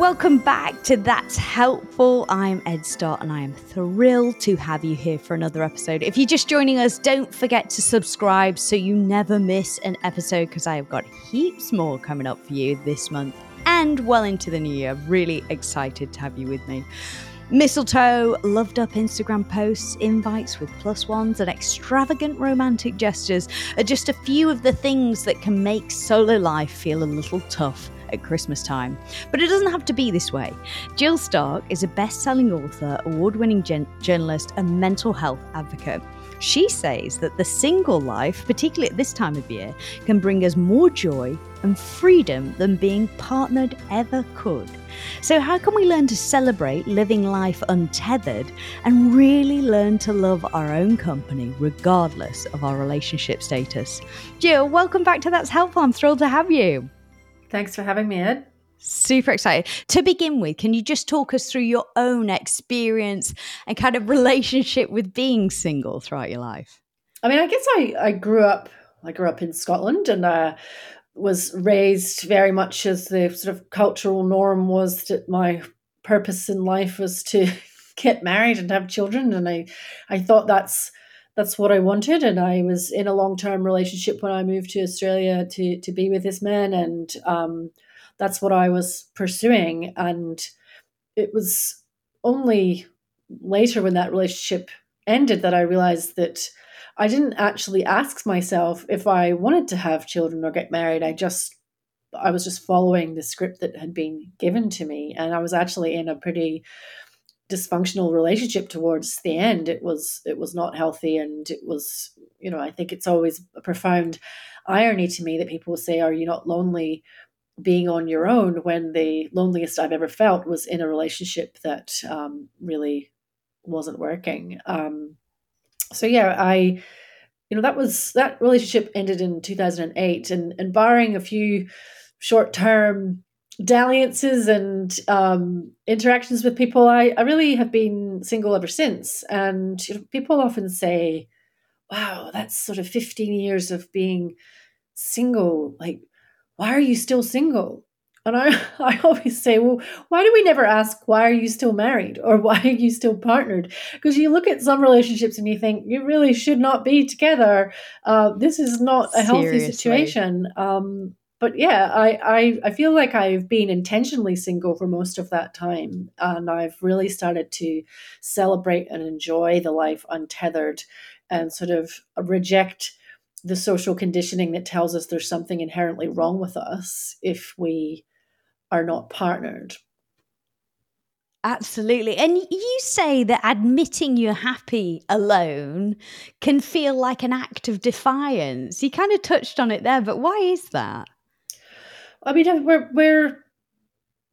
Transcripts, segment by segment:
Welcome back to That's Helpful. I'm Ed Stott and I am thrilled to have you here for another episode. If you're just joining us, don't forget to subscribe so you never miss an episode because I have got heaps more coming up for you this month and well into the new year. Really excited to have you with me. Mistletoe, loved up Instagram posts, invites with plus ones, and extravagant romantic gestures are just a few of the things that can make solo life feel a little tough at Christmas time. But it doesn't have to be this way. Jill Stark is a best selling author, award winning gen- journalist, and mental health advocate. She says that the single life, particularly at this time of year, can bring us more joy and freedom than being partnered ever could. So, how can we learn to celebrate living life untethered and really learn to love our own company, regardless of our relationship status? Jill, welcome back to That's Helpful. I'm thrilled to have you. Thanks for having me, Ed. Super excited. To begin with, can you just talk us through your own experience and kind of relationship with being single throughout your life? I mean, I guess I, I grew up I grew up in Scotland and uh, was raised very much as the sort of cultural norm was that my purpose in life was to get married and have children and I I thought that's that's what I wanted and I was in a long-term relationship when I moved to Australia to to be with this man and um, that's what I was pursuing. And it was only later when that relationship ended that I realized that I didn't actually ask myself if I wanted to have children or get married. I just I was just following the script that had been given to me and I was actually in a pretty dysfunctional relationship towards the end it was it was not healthy. And it was you know i think it's always a profound irony to me that people say are you not lonely being on your own? when the loneliest I've ever felt was in a relationship that um, really wasn't working. Um, so yeah, I, you know, that was that relationship ended in 2008, and and barring a few short term dalliances and um, interactions with people, I, I really have been single ever since. And you know, people often say, "Wow, that's sort of 15 years of being single." Like why are you still single? And I, I always say, well, why do we never ask, why are you still married or why are you still partnered? Because you look at some relationships and you think, you really should not be together. Uh, this is not a healthy Seriously. situation. Um, but yeah, I, I, I feel like I've been intentionally single for most of that time. And I've really started to celebrate and enjoy the life untethered and sort of reject the social conditioning that tells us there's something inherently wrong with us if we are not partnered. Absolutely. And you say that admitting you're happy alone can feel like an act of defiance. You kind of touched on it there, but why is that? I mean, we're, we're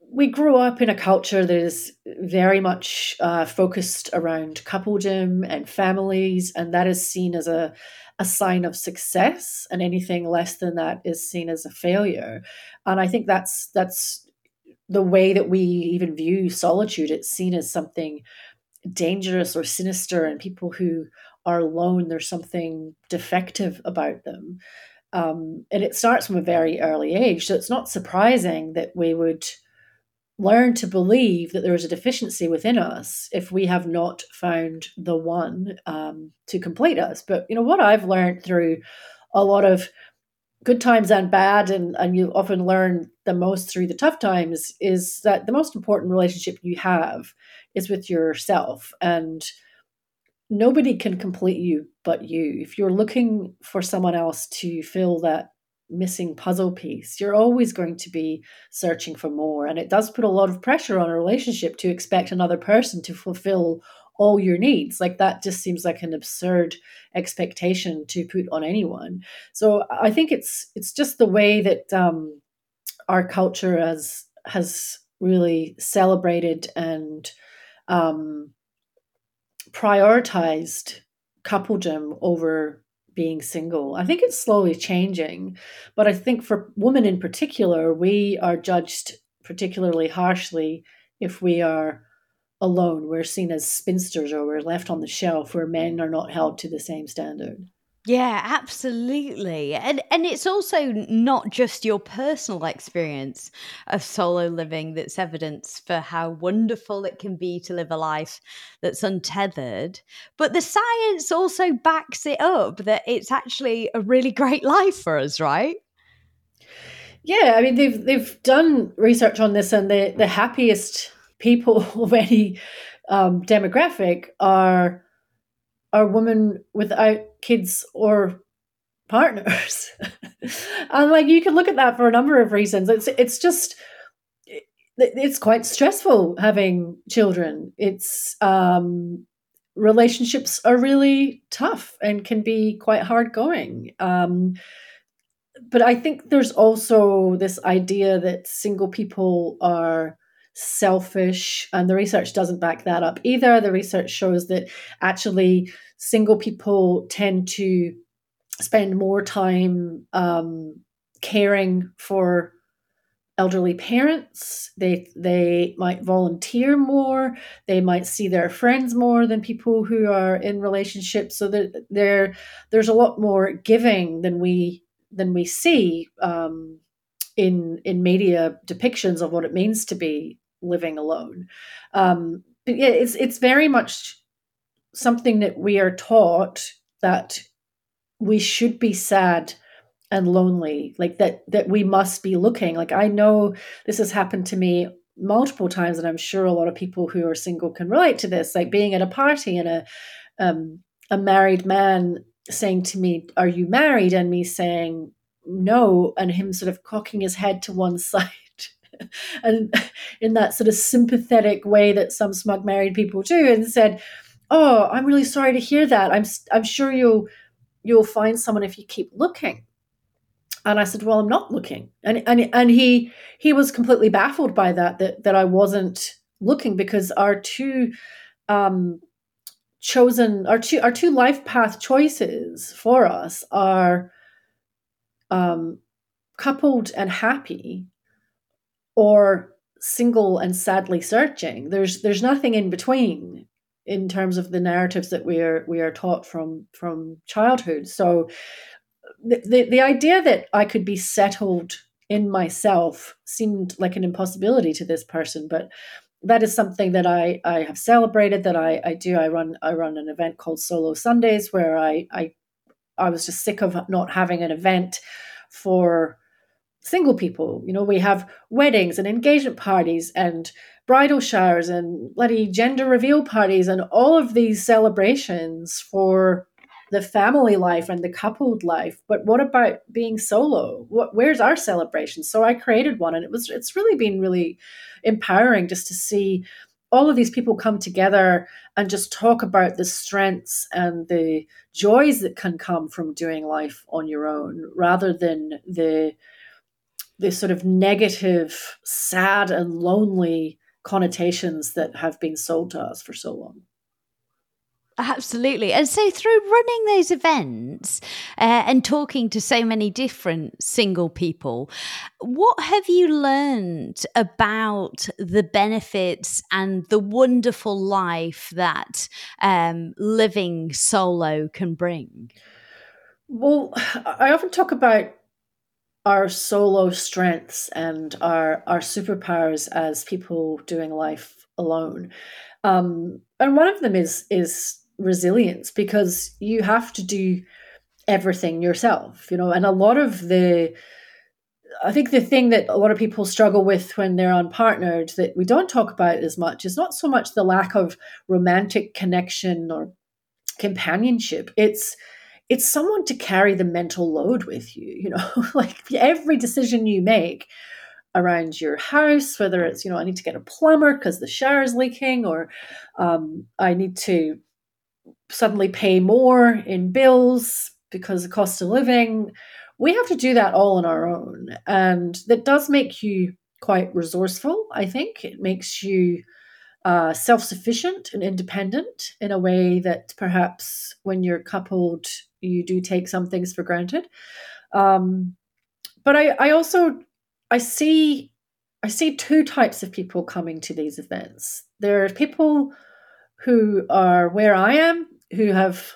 we grew up in a culture that is very much uh, focused around coupledom and families, and that is seen as a a sign of success and anything less than that is seen as a failure. And i think that's that's the way that we even view solitude. It's seen as something dangerous or sinister and people who are alone there's something defective about them um, and it starts from a very early age so it's not surprising that we would learn to believe that there is a deficiency within us if we have not found the one um, to complete us. But you know what I've learned through a lot of good times and bad, and and you often learn the most through the tough times is that the most important relationship you have is with yourself and nobody can complete you but you if you're looking for someone else to fill that missing puzzle piece. You're always going to be searching for more. And it does put a lot of pressure on a relationship to expect another person to fulfill all your needs. Like that just seems like an absurd expectation to put on anyone. So I think it's it's just the way that um, our culture has has really celebrated and um, prioritized coupledom over being single. I think it's slowly changing, but I think for women in particular, we are judged particularly harshly if we are alone. We're seen as spinsters or we're left on the shelf where men are not held to the same standard. Yeah, absolutely. And and it's also not just your personal experience of solo living that's evidence for how wonderful it can be to live a life that's untethered, but the science also backs it up that it's actually a really great life for us, right? Yeah, I mean they've they've done research on this and the the happiest people of any um, demographic are are women without kids or partners. and like you can look at that for a number of reasons. It's it's just it's quite stressful having children. It's um, relationships are really tough and can be quite hard going. Um, but I think there's also this idea that single people are selfish, and the research doesn't back that up either. The research shows that actually single people tend to spend more time um, caring for elderly parents. They they might volunteer more. They might see their friends more than people who are in relationships. So that there there's a lot more giving than we than we see um, in in media depictions of what it means to be living alone. Um, but yeah, it's it's very much something that we are taught that we should be sad and lonely, like that that we must be looking. Like I know this has happened to me multiple times, and I'm sure a lot of people who are single can relate to this. Like being at a party and a um, a married man saying to me, "Are you married?" and me saying no, and him sort of cocking his head to one side and in that sort of sympathetic way that some smug married people do, and said, "Oh, I'm really sorry to hear that. I'm I'm sure you'll you'll find someone if you keep looking." And I said, "Well, I'm not looking," and and and he he was completely baffled by that that that I wasn't looking because our two um, chosen our two our two life path choices for us are um, coupled and happy or single and sadly searching. There's there's nothing in between in terms of the narratives that we are we are taught from from childhood. So the, the, the idea that I could be settled in myself seemed like an impossibility to this person, but that is something that I, I have celebrated that I, I do. I run I run an event called Solo Sundays where I, I I was just sick of not having an event for single people. You know, we have weddings and engagement parties and bridal showers and bloody gender reveal parties and all of these celebrations for the family life and the coupled life. But what about being solo? What where's our celebration? So i created one and it was it's really been really empowering just to see all of these people come together and just talk about the strengths and the joys that can come from doing life on your own rather than the the sort of negative, sad, and lonely connotations that have been sold to us for so long. Absolutely. And so, through running those events uh, and talking to so many different single people, what have you learned about the benefits and the wonderful life that um, living solo can bring? Well, I often talk about our solo strengths and our our superpowers as people doing life alone. Um, and one of them is is resilience because you have to do everything yourself, you know, and a lot of the I think the thing that a lot of people struggle with when they're unpartnered that we don't talk about as much is not so much the lack of romantic connection or companionship. It's it's someone to carry the mental load with you you know like every decision you make around your house whether it's you know i need to get a plumber because the shower is leaking or um, i need to suddenly pay more in bills because the cost of living. We have to do that all on our own and that does make you quite resourceful i think. It makes you uh, self sufficient and independent in a way that perhaps when you're coupled, you do take some things for granted. Um, but I, I also I see I see two types of people coming to these events. There are people who are where I am, who have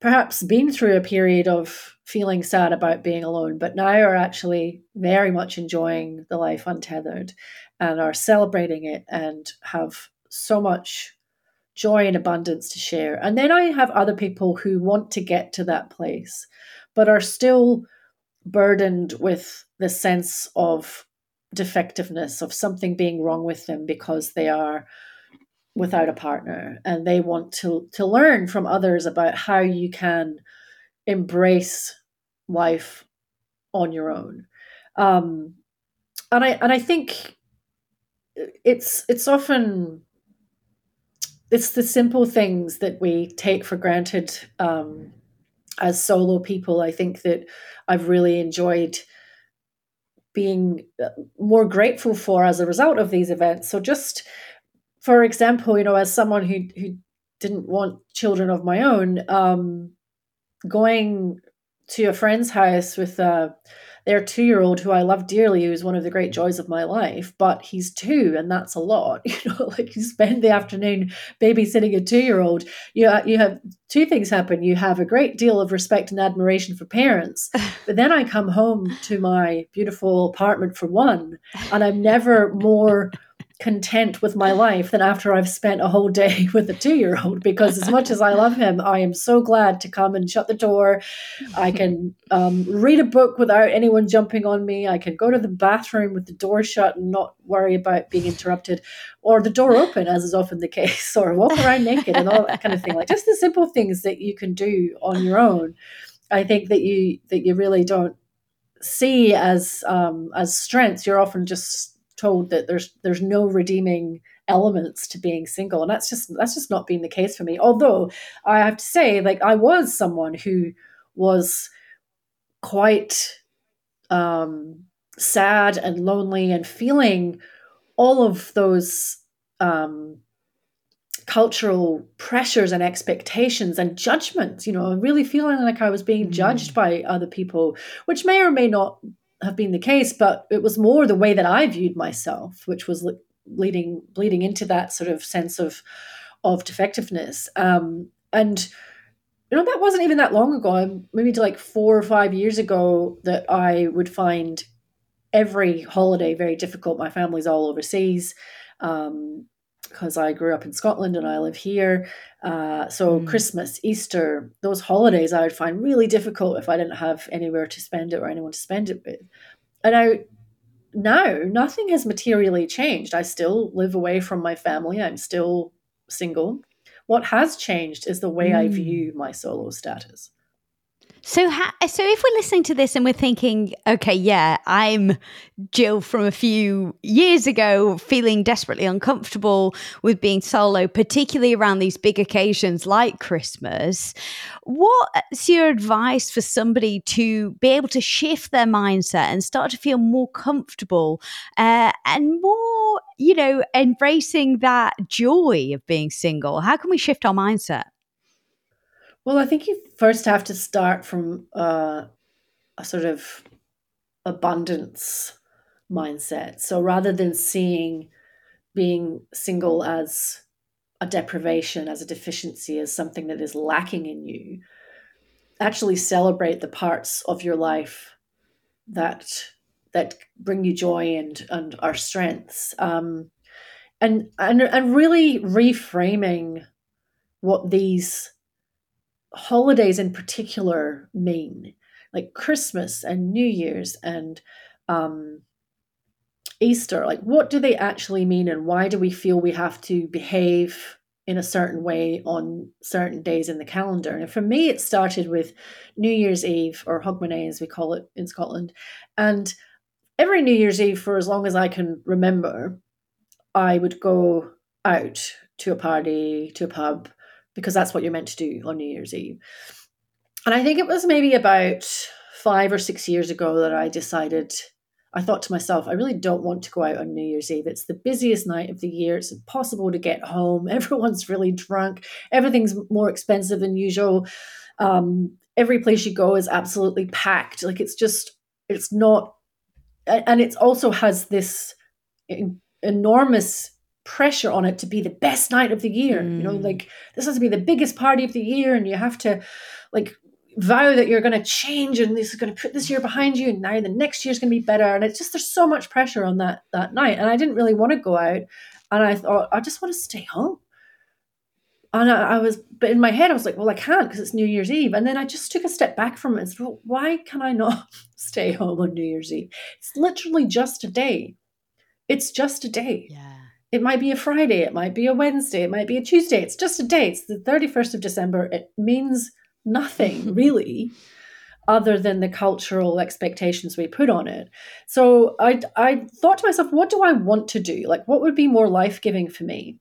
perhaps been through a period of feeling sad about being alone, but now are actually very much enjoying the life untethered and are celebrating it and have so much joy and abundance to share. And then I have other people who want to get to that place, but are still burdened with the sense of defectiveness, of something being wrong with them because they are without a partner and they want to to learn from others about how you can embrace life on your own um and i and i think it's it's often it's the simple things that we take for granted um as solo people. I think that i've really enjoyed being uh, more grateful for as a result of these events. So just for example, you know, as someone who who didn't want children of my own, um, going to a friend's house with uh, their two year old, who I love dearly, who's one of the great mm. joys of my life, but he's two, and that's a lot. You know, like you spend the afternoon babysitting a two year old. You you have two things happen. You have a great deal of respect and admiration for parents, but then I come home to my beautiful apartment for one, and I'm never more content with my life than after I've spent a whole day with a two year old because, as much as I love him, I am so glad to come and shut the door. I can um, read a book without anyone jumping on me. I can go to the bathroom with the door shut and not worry about being interrupted, or the door open, as is often the case, or walk around naked and all that kind of thing. Like just the simple things that you can do on your own. I think that you that you really don't see as um, as strengths. You're often just told that there's there's no redeeming elements to being single and that's just that's just not been the case for me although i have to say like i was someone who was quite um sad and lonely and feeling all of those um cultural pressures and expectations and judgments you know really feeling like i was being mm. judged by other people which may or may not have been the case, but it was more the way that I viewed myself, which was leading bleeding into that sort of sense of of defectiveness. Um, and you know that wasn't even that long ago. Maybe to like four or five years ago, that I would find every holiday very difficult. My family's all overseas. Um, because I grew up in Scotland and I live here. Uh, so mm. Christmas, Easter, those holidays I would find really difficult if I didn't have anywhere to spend it or anyone to spend it with. And I now nothing has materially changed. I still live away from my family. I'm still single. What has changed is the way mm. I view my solo status. So, ha- so if we're listening to this and we're thinking, okay, yeah, I'm Jill from a few years ago, feeling desperately uncomfortable with being solo, particularly around these big occasions like Christmas. What's your advice for somebody to be able to shift their mindset and start to feel more comfortable uh, and more, you know, embracing that joy of being single? How can we shift our mindset? Well, I think you first have to start from uh, a sort of abundance mindset. So rather than seeing being single as a deprivation, as a deficiency, as something that is lacking in you, actually celebrate the parts of your life that that bring you joy and and are strengths. Um, and and and really reframing what these holidays in particular mean, like Christmas and New Year's and um, Easter. Like, what do they actually mean, and why do we feel we have to behave in a certain way on certain days in the calendar? And for me, it started with New Year's Eve, or Hogmanay as we call it in Scotland. And every New Year's Eve, for as long as I can remember, I would go out to a party, to a pub, because that's what you're meant to do on New Year's Eve. And I think it was maybe about five or six years ago that I decided, I thought to myself, I really don't want to go out on New Year's Eve. It's the busiest night of the year. It's impossible to get home. Everyone's really drunk. Everything's more expensive than usual. Um, every place you go is absolutely packed. Like it's just, it's not, and it also has this enormous pressure on it to be the best night of the year. Mm. You know, mm. like this has to be the biggest party of the year, and you have to like vow that you're going to change and this is going to put this year behind you and now the next year's going to be better and it's just there's so much pressure on that that night and i didn't really want to go out and i thought i just want to stay home and I, I, was but in my head i was like well i can't because it's new year's eve and then i just took a step back from it and said well, why can i not stay home on new year's eve it's literally just a day it's just a day yeah it might be a friday it might be a wednesday it might be a tuesday it's just a day it's the 31st of december it means nothing really other than the cultural expectations we put on it. So I I thought to myself, what do I want to do? Like what would be more life-giving for me?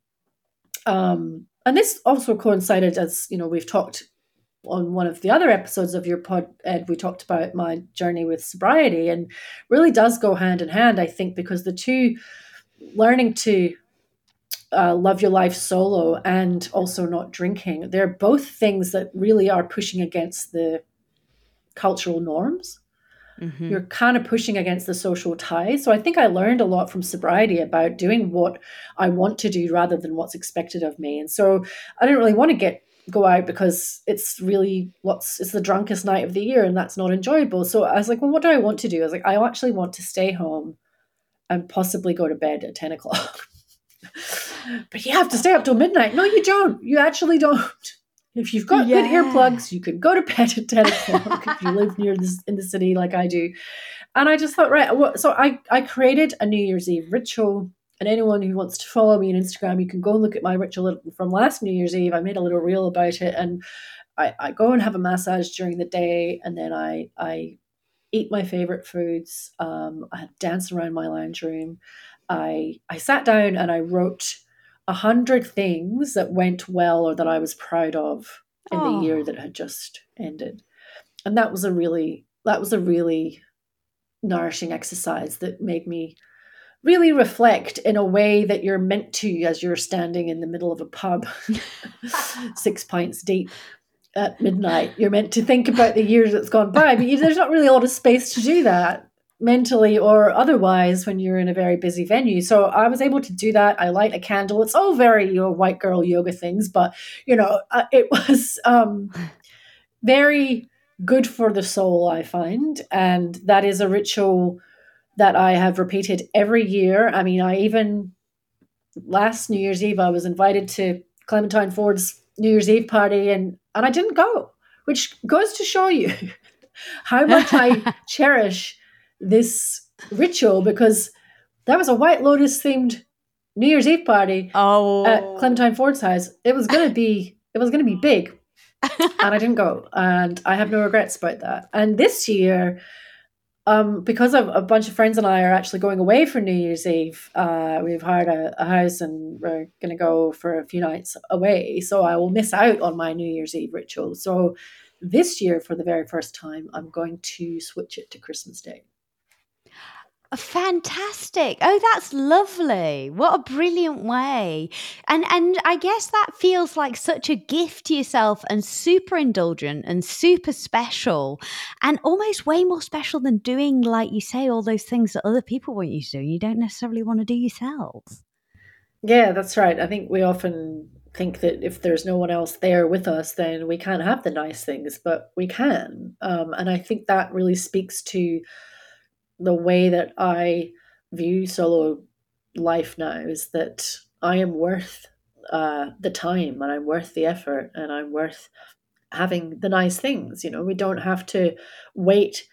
Um, and this also coincided as, you know, we've talked on one of the other episodes of your pod, Ed, we talked about my journey with sobriety and really does go hand in hand, I think, because the two learning to uh, Love Your Life solo and also not drinking, they're both things that really are pushing against the cultural norms. Mm-hmm. You're kind of pushing against the social ties. So I think I learned a lot from sobriety about doing what I want to do rather than what's expected of me. And so I didn't really want to get go out because it's really what's it's the drunkest night of the year and that's not enjoyable. So I was like, well, what do I want to do? I was like, I actually want to stay home and possibly go to bed at 10 o'clock. but you have to stay up till midnight. No, you don't. You actually don't. If you've got yeah. good earplugs, you could go to bed at 10 o'clock if you live near this in the city like I do. And I just thought, right, so I, I created a New Year's Eve ritual. And anyone who wants to follow me on Instagram, you can go and look at my ritual from last New Year's Eve. I made a little reel about it. And I, I go and have a massage during the day. And then I, I eat my favorite foods. Um, I dance around my lounge room. I, I sat down and I wrote a hundred things that went well or that I was proud of in oh. the year that had just ended. And that was a really that was a really nourishing exercise that made me really reflect in a way that you're meant to as you're standing in the middle of a pub six pints deep at midnight you're meant to think about the years that's gone by but you, there's not really a lot of space to do that mentally or otherwise when you're in a very busy venue. So I was able to do that. I light a candle. It's all very you know white girl yoga things, but you know uh, it was um, very good for the soul. I find, and that is a ritual that I have repeated every year. I mean, I even last New Year's Eve I was invited to Clementine Ford's New Year's Eve party, and and I didn't go, which goes to show you. how much I cherish this ritual because that was a White Lotus themed New Year's Eve party oh. at Clementine Ford's house. It was gonna be it was gonna be big. and I didn't go. And I have no regrets about that. And this year, um, because of a bunch of friends and I are actually going away for New Year's Eve, uh, we've hired a, a house and we're going to go for a few nights away. So I will miss out on my New Year's Eve ritual. So this year, for the very first time, I'm going to switch it to Christmas Day. Fantastic. Oh, that's lovely. What a brilliant way. And and I guess that feels like such a gift to yourself and super indulgent and super special and almost way more special than doing like you say all those things that other people want you to do. You don't necessarily want to do yourself. Yeah, that's right. I think we often think that if there's no one else there with us, then we can't have the nice things, but we can. Um, and I think that really speaks to the way that I view solo life now is that I am worth uh, the time and I'm worth the effort and I'm worth having the nice things. You know, we don't have to wait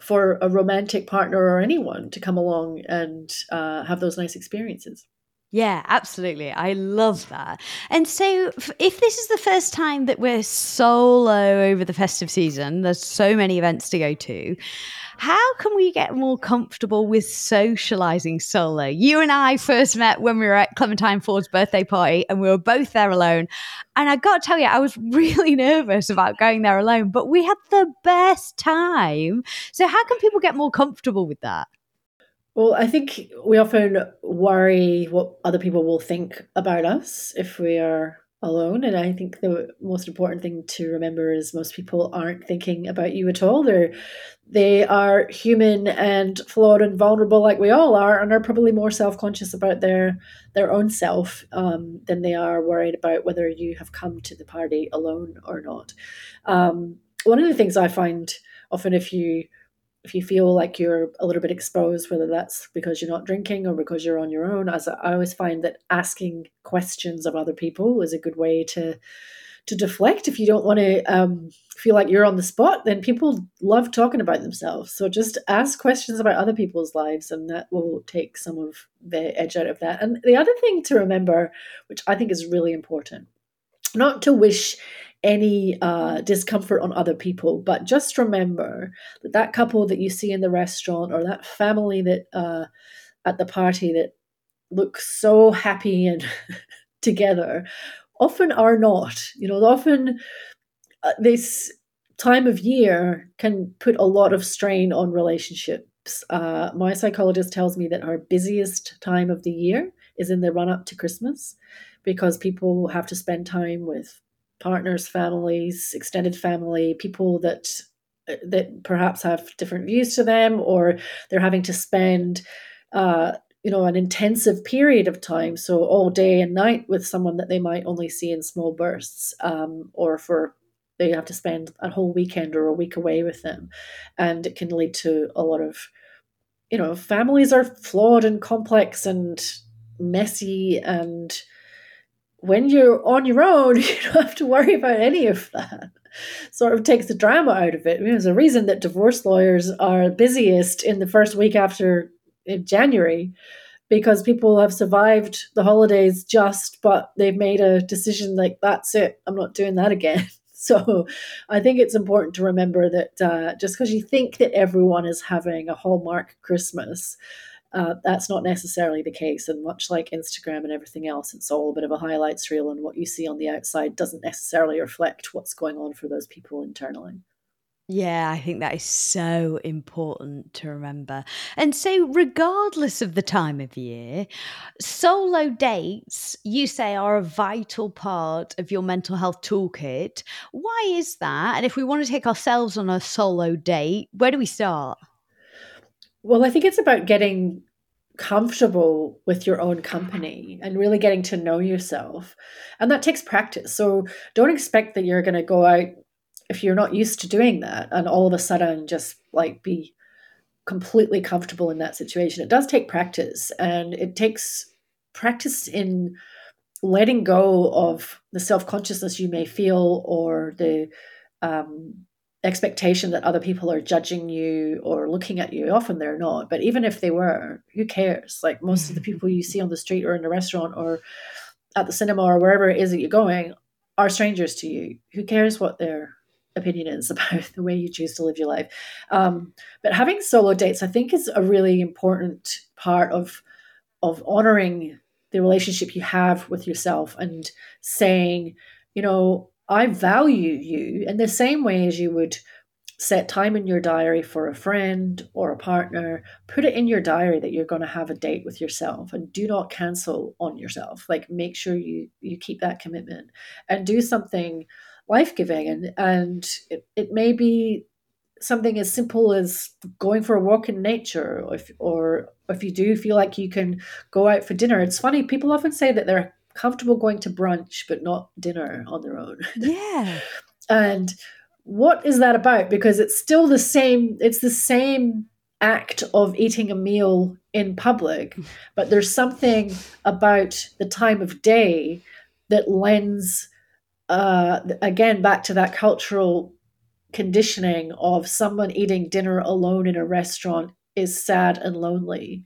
for a romantic partner or anyone to come along and uh, have those nice experiences. Yeah, absolutely. I love that. And so, if this is the first time that we're solo over the festive season, there's so many events to go to. How can we get more comfortable with socializing solo? You and I first met when we were at Clementine Ford's birthday party, and we were both there alone. And I got to tell you, I was really nervous about going there alone, but we had the best time. So, how can people get more comfortable with that? Well, I think we often worry what other people will think about us if we are alone. And I think the most important thing to remember is most people aren't thinking about you at all. They're they are human and flawed and vulnerable like we all are and are probably more self-conscious about their their own self um, than they are worried about whether you have come to the party alone or not um, one of the things i find often if you if you feel like you're a little bit exposed, whether that's because you're not drinking or because you're on your own, as I always find that asking questions of other people is a good way to to deflect. If you don't want to um, feel like you're on the spot, then people love talking about themselves. So just ask questions about other people's lives, and that will take some of the edge out of that. And the other thing to remember, which I think is really important, not to wish any uh, discomfort on other people. But just remember that that couple that you see in the restaurant or that family that uh, at the party that looks so happy and together often are not. You know, often uh, this time of year can put a lot of strain on relationships. Uh, my psychologist tells me that our busiest time of the year is in the run up to Christmas because people have to spend time with partners, families, extended family, people that that perhaps have different views to them, or they're having to spend, uh, you know, an intensive period of time, so all day and night with someone that they might only see in small bursts, um, or for they have to spend a whole weekend or a week away with them, and it can lead to a lot of, you know, families are flawed and complex and messy and when you're on your own, you don't have to worry about any of that. Sort of takes the drama out of it. I mean, there's a reason that divorce lawyers are busiest in the first week after January because people have survived the holidays just, but they've made a decision like, that's it, I'm not doing that again. So I think it's important to remember that uh, just because you think that everyone is having a Hallmark Christmas, uh, that's not necessarily the case. And much like Instagram and everything else, it's all a bit of a highlights reel, and what you see on the outside doesn't necessarily reflect what's going on for those people internally. Yeah, I think that is so important to remember. And so, regardless of the time of year, solo dates, you say, are a vital part of your mental health toolkit. Why is that? And if we want to take ourselves on a solo date, where do we start? Well, I think it's about getting comfortable with your own company and really getting to know yourself. And that takes practice. So don't expect that you're going to go out if you're not used to doing that and all of a sudden just like be completely comfortable in that situation. It does take practice and it takes practice in letting go of the self consciousness you may feel or the um, expectation that other people are judging you or looking at you. Often they're not, but even if they were, who cares? Like most of the people you see on the street or in a restaurant or at the cinema or wherever it is that you're going are strangers to you. Who cares what their opinion is about the way you choose to live your life? Um, but having solo dates, I think, is a really important part of of honoring the relationship you have with yourself and saying, you know, I value you in the same way as you would set time in your diary for a friend or a partner. Put it in your diary that you're going to have a date with yourself and do not cancel on yourself. Like make sure you you keep that commitment and do something life-giving and and it, it may be something as simple as going for a walk in nature or if, or if you do feel like you can go out for dinner it's funny people often say that they're comfortable going to brunch but not dinner on their own. Yeah. and what is that about? Because it's still the same, it's the same act of eating a meal in public, but there's something about the time of day that lends uh, again back to that cultural conditioning of someone eating dinner alone in a restaurant is sad and lonely,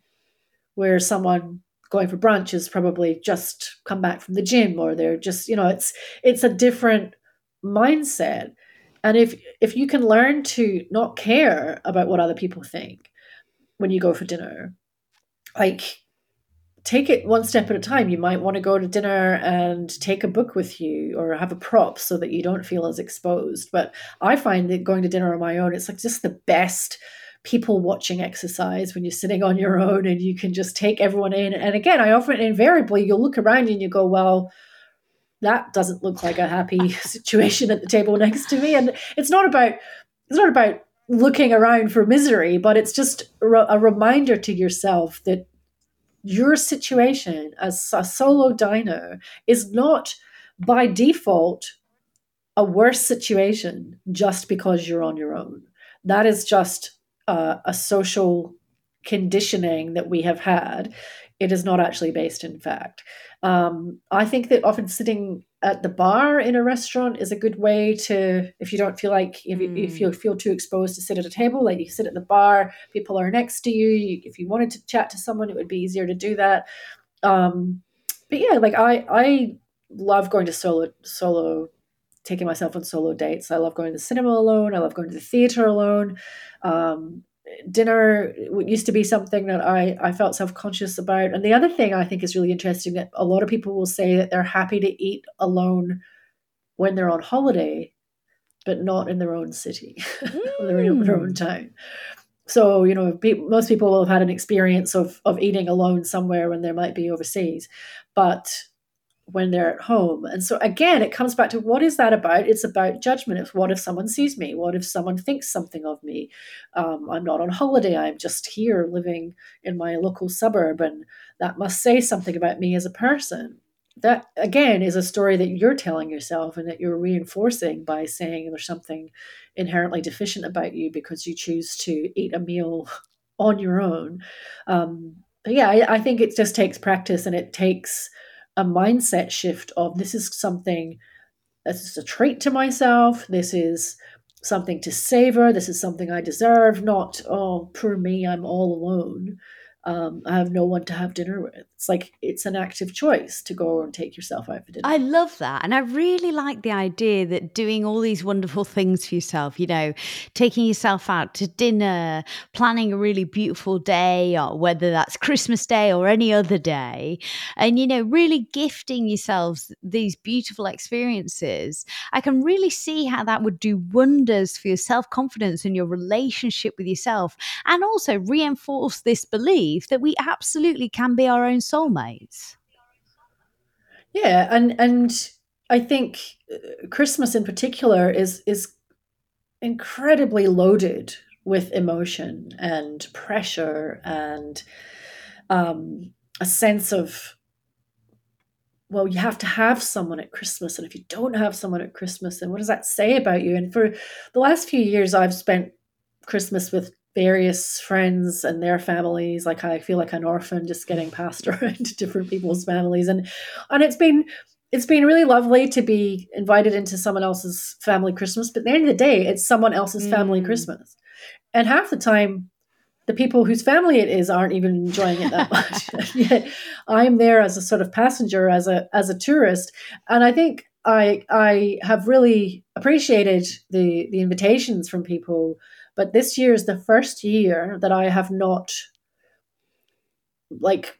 where someone going for brunch is probably just come back from the gym or they're just you know it's it's a different mindset. And if if you can learn to not care about what other people think when you go for dinner like take it one step at a time. You might want to go to dinner and take a book with you or have a prop so that you don't feel as exposed. But i find that going to dinner on my own it's like just the best people watching exercise when you're sitting on your own and you can just take everyone in. And again, I often invariably you'll look around and you go, well, that doesn't look like a happy situation at the table next to me. And it's not about it's not about looking around for misery, but it's just a reminder to yourself that your situation as a solo diner is not by default a worse situation just because you're on your own. That is just uh, a social conditioning that we have had. It is not actually based in fact. Um, I think that often sitting at the bar in a restaurant is a good way to, if you don't feel like, if you, mm. if you feel too exposed to sit at a table, like you sit at the bar, people are next to you. you if you wanted to chat to someone, it would be easier to do that. Um, but yeah, like I, I love going to solo, solo, taking myself on solo dates. I love going to the cinema alone. I love going to the theater alone. Um, dinner used to be something that I, I felt self-conscious about and the other thing i think is really interesting that a lot of people will say that they're happy to eat alone when they're on holiday but not in their own city mm. or in their own town so you know most people will have had an experience of of eating alone somewhere when they might be overseas but when they're at home. And so again, it comes back to what is that about? It's about judgment. It's what if someone sees me? What if someone thinks something of me? Um, I'm not on holiday. I'm just here living in my local suburb, and that must say something about me as a person. That again is a story that you're telling yourself and that you're reinforcing by saying there's something inherently deficient about you because you choose to eat a meal on your own. Um, but yeah, I, I think it just takes practice and it takes a mindset shift of this is something this is a treat to myself this is something to savor this is something i deserve not oh poor me i'm all alone um, I have no one to have dinner with. It's like it's an active choice to go and take yourself out for dinner. I love that. And I really like the idea that doing all these wonderful things for yourself, you know, taking yourself out to dinner, planning a really beautiful day, or whether that's Christmas Day or any other day, and, you know, really gifting yourselves these beautiful experiences. I can really see how that would do wonders for your self confidence and your relationship with yourself, and also reinforce this belief believe that we absolutely can be our own soulmates. Yeah, and and I think uh, Christmas in particular is is incredibly loaded with emotion and pressure and um, a sense of well, you have to have someone at Christmas. And if you don't have someone at Christmas, then what does that say about you? And for the last few years, I've spent Christmas with various friends and their families like i feel like an orphan just getting passed around to different people's families. And and it's been it's been really lovely to be invited into someone else's family christmas but at the end of the day it's someone else's mm. family christmas. And half the time the people whose family it is aren't even enjoying it that much. Yet i'm there as a sort of passenger as a as a tourist. And i think i i have really appreciated the the invitations from people but this year is the first year that I have not like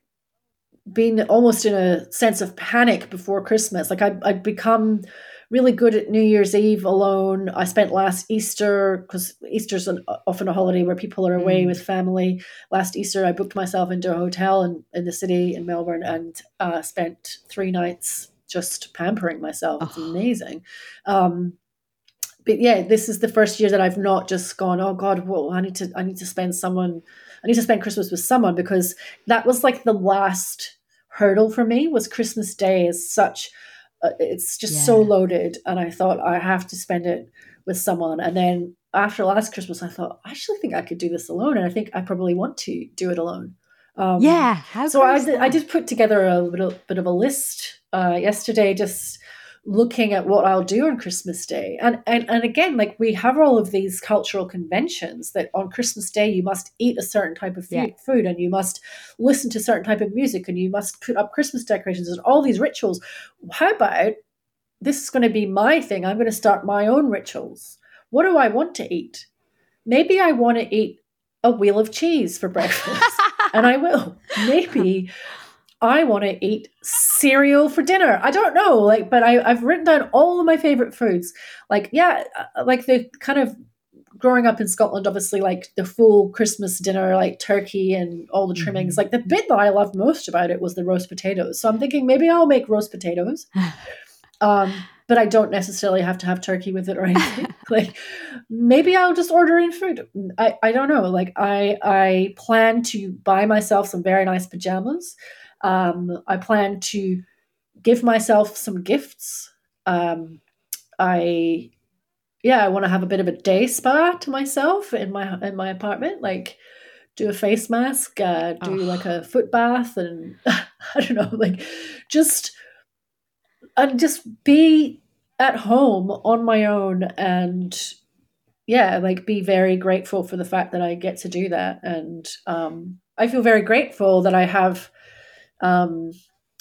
been almost in a sense of panic before Christmas. Like I, I'd become really good at New Year's Eve alone. I spent last Easter because Easter's an, often a holiday where people are away mm. with family. Last Easter, I booked myself into a hotel in, in the city in Melbourne and uh, spent three nights just pampering myself. It's oh. amazing. Um, but yeah, this is the first year that I've not just gone, oh God, well, I need to, I need to spend someone, I need to spend Christmas with someone because that was like the last hurdle for me was Christmas Day is such, uh, it's just yeah. so loaded, and I thought I have to spend it with someone, and then after last Christmas, I thought I actually think I could do this alone, and I think I probably want to do it alone. Um, yeah. so I did, I did put together a little bit of a list uh, yesterday, just looking at what I'll do on Christmas Day. And, and and again, like we have all of these cultural conventions that on Christmas Day you must eat a certain type of food, yeah. food and you must listen to certain type of music and you must put up Christmas decorations and all these rituals. How about this is going to be my thing? I'm going to start my own rituals. What do I want to eat? Maybe I want to eat a wheel of cheese for breakfast. and I will. Maybe I want to eat cereal for dinner. I don't know, like, but I, I've written down all of my favorite foods. Like, yeah, uh, like the kind of growing up in Scotland, obviously, like the full Christmas dinner, like turkey and all the trimmings. Mm-hmm. Like the bit that I loved most about it was the roast potatoes. So I'm thinking maybe I'll make roast potatoes. Um, but I don't necessarily have to have turkey with it or anything. like maybe I'll just order in food. I, I don't know. Like I I plan to buy myself some very nice pajamas. Um, I plan to give myself some gifts. Um, I yeah, I want to have a bit of a day spa to myself in my in my apartment. Like do a face mask, uh, do oh. like a foot bath, and I don't know, like just and just be at home on my own and yeah like be very grateful for the fact that i get to do that and um, i feel very grateful that i have um,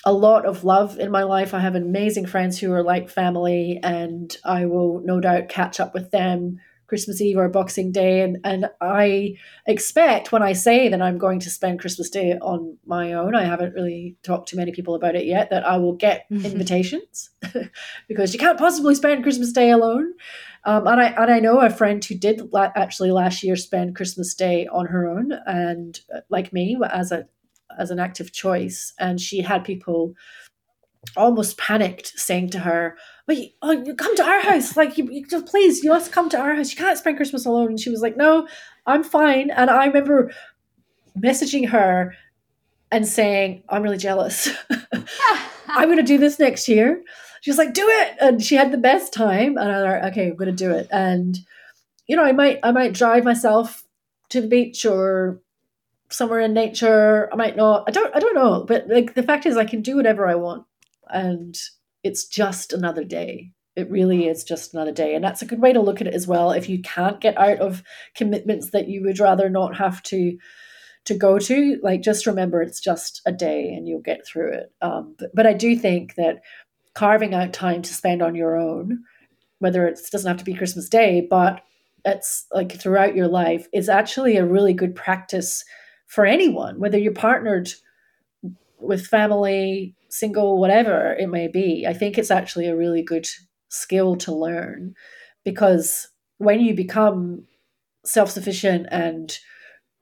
a lot of love in my life i have amazing friends who are like family and i will no doubt catch up with them Christmas Eve or Boxing Day. And, and I expect when I say that I'm going to spend Christmas Day on my own, I haven't really talked to many people about it yet, that I will get mm-hmm. invitations because you can't possibly spend Christmas Day alone. Um, and I and I know a friend who did la- actually last year spend Christmas Day on her own, and uh, like me as a as an active choice, and she had people almost panicked saying to her, you, oh, you come to our house. Like, you, you just please, you must come to our house. You can't spend Christmas alone. And she was like, no, I'm fine. And I remember messaging her and saying, I'm really jealous. I'm going to do this next year. She was like, do it. And she had the best time. And I was like, okay, I'm going to do it. And, you know, I might, I might drive myself to the beach or somewhere in nature. I might not, I don't, I don't know. But like, the fact is I can do whatever I want. And it's just another day. It really is just another day. And that's a good way to look at it as well. If you can't get out of commitments that you would rather not have to to go to, like just remember it's just a day and you'll get through it. Um, but, but I do think that carving out time to spend on your own, whether it doesn't have to be Christmas Day, but it's like throughout your life, is actually a really good practice for anyone, whether you're partnered with family, single, whatever it may be, I think it's actually a really good skill to learn because when you become self sufficient and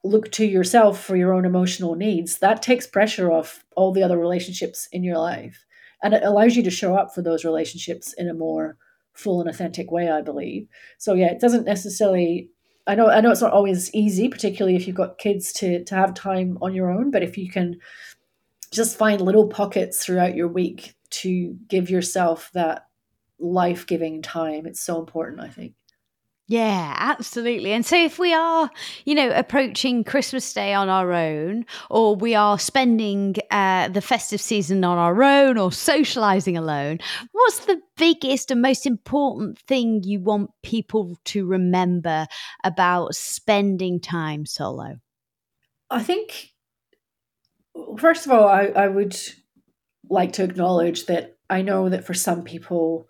look to yourself for your own emotional needs, that takes pressure off all the other relationships in your life. And it allows you to show up for those relationships in a more full and authentic way, I believe. So yeah, it doesn't necessarily I know I know it's not always easy, particularly if you've got kids to to have time on your own, but if you can just find little pockets throughout your week to give yourself that life giving time. It's so important, I think. Yeah, absolutely. And so if we are, you know, approaching Christmas Day on our own, or we are spending uh, the festive season on our own or socializing alone, what's the biggest and most important thing you want people to remember about spending time solo? I think first of all, I, I would like to acknowledge that I know that for some people,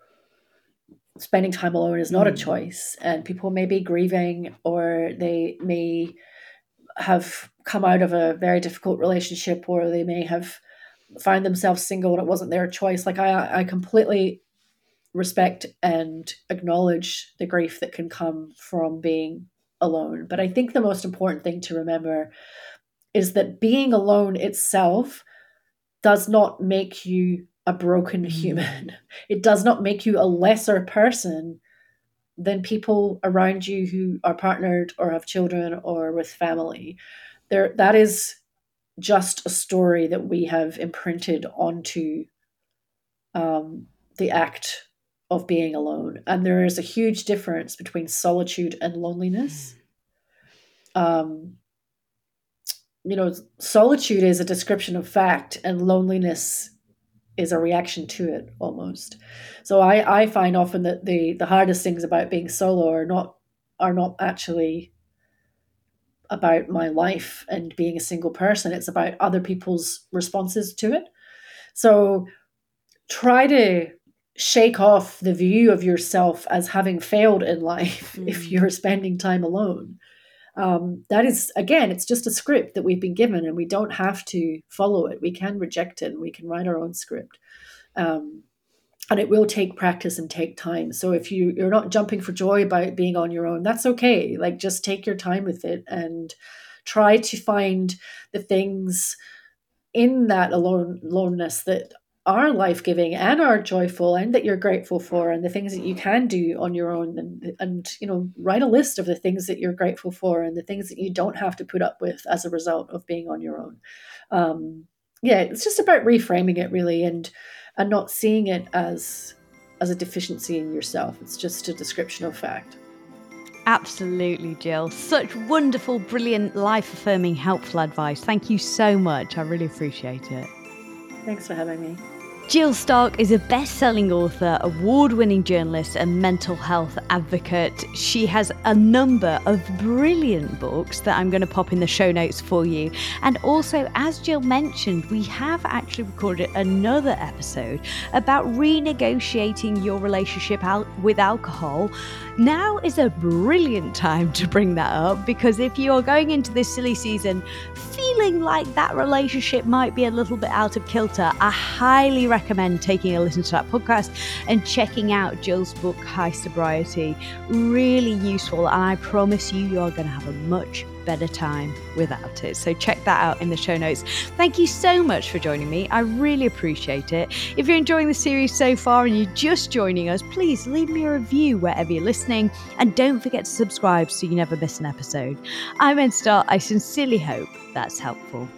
spending time alone is not mm. a choice, and people may be grieving or they may have come out of a very difficult relationship or they may have found themselves single and it wasn't their choice. Like I, I completely respect and acknowledge the grief that can come from being alone. But I think the most important thing to remember is that being alone itself does not make you a broken mm. human. It does not make you a lesser person than people around you who are partnered or have children or with family. There that is just a story that we have imprinted onto um, the act of being alone. And there is a huge difference between solitude and loneliness. Um, you know, solitude is a description of fact, and loneliness is a reaction to it almost. So I, I find often that the the hardest things about being solo are not are not actually about my life and being a single person. It's about other people's responses to it. So try to shake off the view of yourself as having failed in life mm. if you're spending time alone um, that is again it's just a script that we've been given and we don't have to follow it. We can reject it and we can write our own script. Um, and it will take practice and take time. So if you you're not jumping for joy by being on your own that's okay. Like just take your time with it and try to find the things in that alone aloneness that are life giving and are joyful and that you're grateful for and the things that you can do on your own and and you know write a list of the things that you're grateful for and the things that you don't have to put up with as a result of being on your own um, yeah it's just about reframing it really and and not seeing it as as a deficiency in yourself it's just a description of fact Absolutely, Jill. Such wonderful, brilliant, life affirming, helpful advice. Thank you so much. I really appreciate it. Thanks for having me. Jill Stark is a best selling author, award winning journalist, and mental health advocate. She has a number of brilliant books that I'm going to pop in the show notes for you. And also, as Jill mentioned, we have actually recorded another episode about renegotiating your relationship with alcohol. Now is a brilliant time to bring that up because if you're going into this silly season feeling like that relationship might be a little bit out of kilter, I highly recommend taking a listen to that podcast and checking out Jill's book, High Sobriety. Really useful, and I promise you, you're going to have a much better time without it. So check that out in the show notes. Thank you so much for joining me. I really appreciate it. If you're enjoying the series so far and you're just joining us, please leave me a review wherever you're listening and don't forget to subscribe so you never miss an episode. I'm Ed. I sincerely hope that's helpful.